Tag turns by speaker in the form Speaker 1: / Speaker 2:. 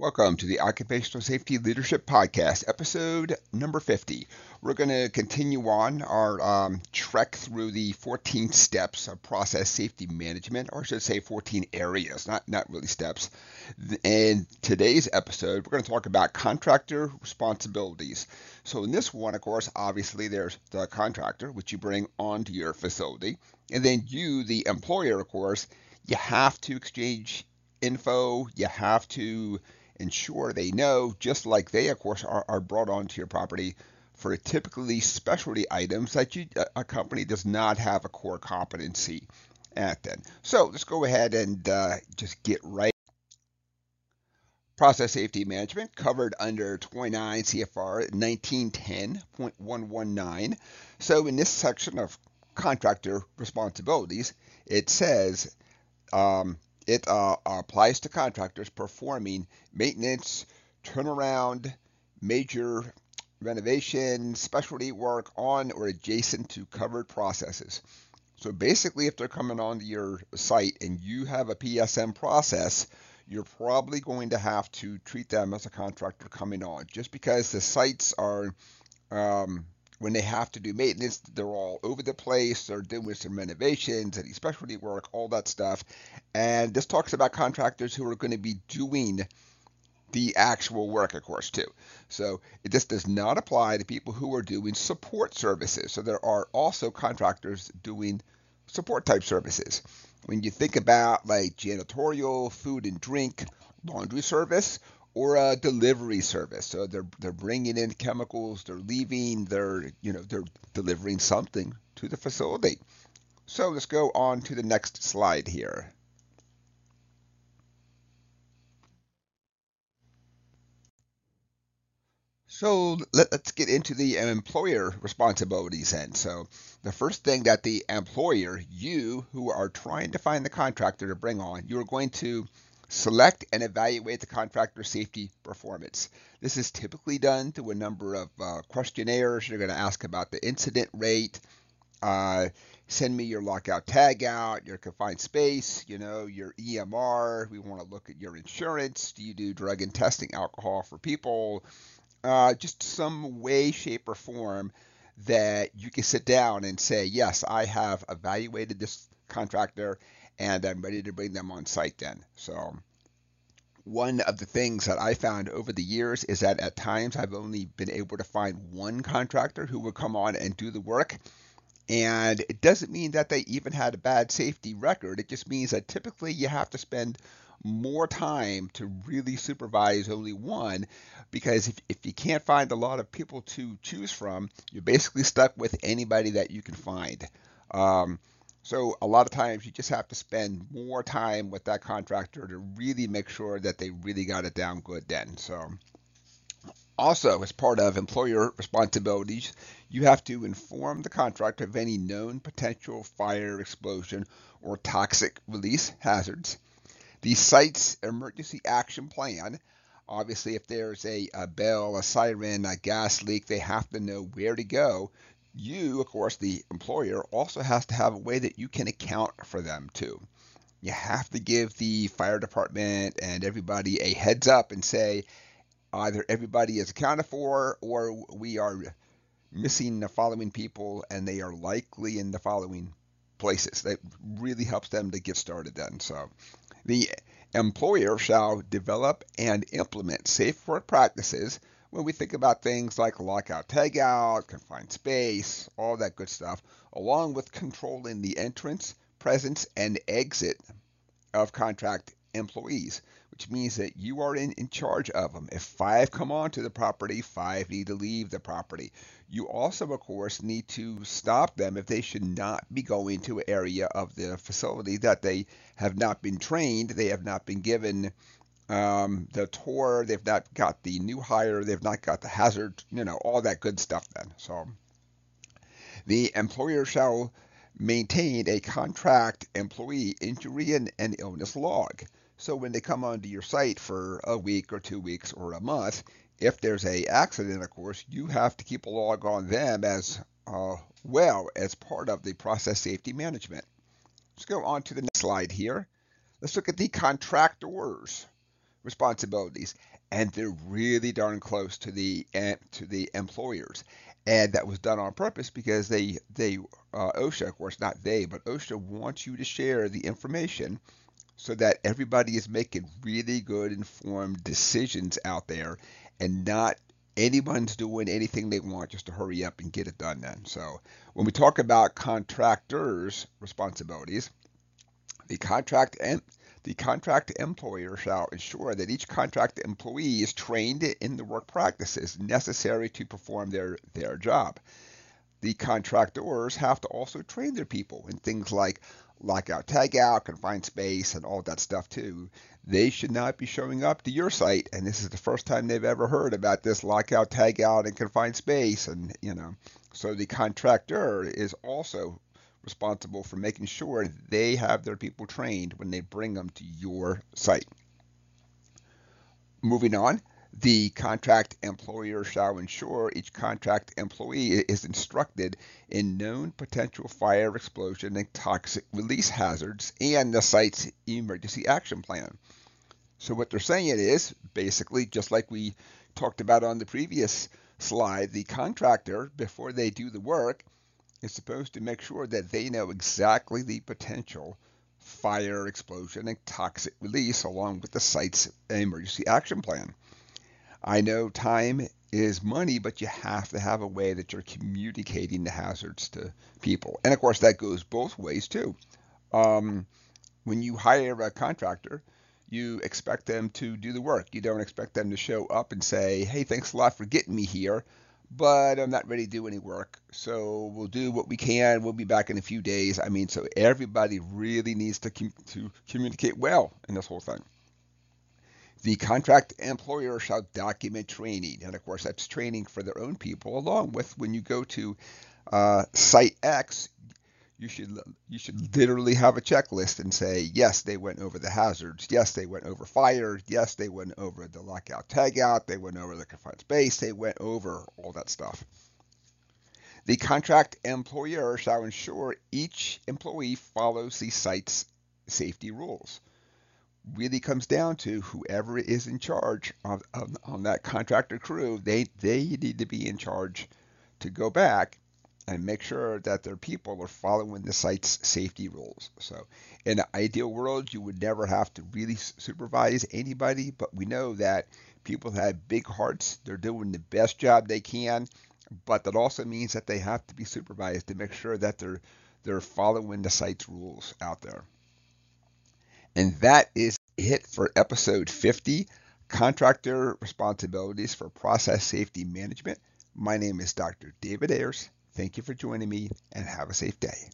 Speaker 1: Welcome to the Occupational Safety Leadership Podcast, episode number 50. We're going to continue on our um, trek through the 14 steps of process safety management, or I should say 14 areas, not, not really steps. In today's episode, we're going to talk about contractor responsibilities. So, in this one, of course, obviously there's the contractor, which you bring onto your facility, and then you, the employer, of course, you have to exchange info, you have to ensure they know, just like they, of course, are, are brought onto your property for typically specialty items that you, a company does not have a core competency at then. So let's go ahead and uh, just get right. Process safety management covered under 29 CFR 1910.119. So in this section of contractor responsibilities, it says um, it uh, applies to contractors performing maintenance, turnaround, major renovation, specialty work on or adjacent to covered processes. So basically, if they're coming onto your site and you have a PSM process, you're probably going to have to treat them as a contractor coming on just because the sites are um, when they have to do maintenance, they're all over the place. They're doing some renovations, any specialty work, all that stuff. And this talks about contractors who are going to be doing the actual work, of course, too. So this does not apply to people who are doing support services. So there are also contractors doing support type services. When you think about like janitorial, food and drink, laundry service, or a delivery service. So they're they're bringing in chemicals, they're leaving, they're you know they're delivering something to the facility. So let's go on to the next slide here. So let, us get into the employer responsibilities then. So the first thing that the employer, you who are trying to find the contractor to bring on, you're going to Select and evaluate the contractor safety performance. This is typically done through a number of uh, questionnaires. You're going to ask about the incident rate. Uh, send me your lockout tagout, your confined space, you know, your EMR. We want to look at your insurance. Do you do drug and testing alcohol for people? Uh, just some way, shape, or form that you can sit down and say, yes, I have evaluated this contractor and I'm ready to bring them on site then. So one of the things that I found over the years is that at times I've only been able to find one contractor who would come on and do the work. And it doesn't mean that they even had a bad safety record. It just means that typically you have to spend more time to really supervise only one because if, if you can't find a lot of people to choose from, you're basically stuck with anybody that you can find. Um, so a lot of times you just have to spend more time with that contractor to really make sure that they really got it down good then. So also as part of employer responsibilities, you have to inform the contractor of any known potential fire, explosion, or toxic release hazards. The site's emergency action plan obviously if there's a, a, bell, a siren, a gas leak, they have to know where to go you, of course, the employer, also has to have a way that you can account for them too. You have to give the fire department and everybody a heads up and say either everybody is accounted for or we are missing the following people and they are likely in the following places. That really helps them to get started then. So the employer shall develop and implement safe work practices when we think about things like lockout, tagout, confined space, all that good stuff, along with controlling the entrance, presence, and exit of contract employees, which means that you are in, in charge of them. If five come onto the property, five need to leave the property. You also, of course, need to stop them if they should not be going to an area of the facility that they have not been trained, they have not been given um, the tour, they've not got the new hire, they've not got the hazard, you know, all that good stuff then. So the employer shall maintain a contract employee injury and, and illness log. So when they come onto your site for a week or two weeks or a month, if there's a accident, of course, you have to keep a log on them as uh, well as part of the process safety management. Let's go on to the next slide here. Let's look at the contractors. Responsibilities, and they're really darn close to the to the employers. And that was done on purpose because they they uh, OSHA, of course, not they, but OSHA wants you to share the information so that everybody is making really good informed decisions out there and not anyone's doing anything they want just to hurry up and get it done then. So when we talk about contractors' responsibilities, the contract and the contract employer shall ensure that each contract employee is trained in the work practices necessary to perform their, their job. The contractors have to also train their people in things like lockout, tagout, confined space, and all that stuff too. They should not be showing up to your site, and this is the first time they've ever heard about this lockout, tagout, and confined space, and you know, so the contractor is also responsible for making sure they have their people trained when they bring them to your site. Moving on, the contract employer shall ensure each contract employee is instructed in known potential fire, explosion, and toxic release hazards and the site's emergency action plan. So, what they're saying is basically just like we talked about on the previous slide, the contractor, before they do the work, is supposed to make sure that they know exactly the potential fire, explosion, and toxic release along with the site's emergency action plan. I know time is money, but you have to have a way that you're communicating the hazards to people. And of course, that goes both ways too. Um, when you hire a contractor, you expect them to do the work. You don't expect them to show up and say, hey, thanks a lot for getting me here but I'm not ready to do any work. So we'll do what we can. We'll be back in a few days. I mean, so everybody really needs to com- to communicate well in this whole thing. The contract employer shall document training, and of course, that's training for their own people. Along with when you go to uh, Site X, you should you should literally have a checklist and say yes they went over the hazards. Yes they went over fire yes they went over the lockout tagout. They went over the confined space. They went over all that stuff. The contract employer shall ensure each employee follows the site's safety rules. Really comes down to whoever is in charge of, of, on that contractor crew they they need to be in charge to go back and make sure that their people are following the site's safety rules. So, in an ideal world, you would never have to really supervise anybody, but we know that people have big hearts. They're doing the best job they can, but that also means that they have to be supervised to make sure that they're they're following the site's rules out there. And that is it for episode 50 Contractor Responsibilities for Process Safety Management. My name is Dr. David Ayers. Thank you for joining me and have a safe day.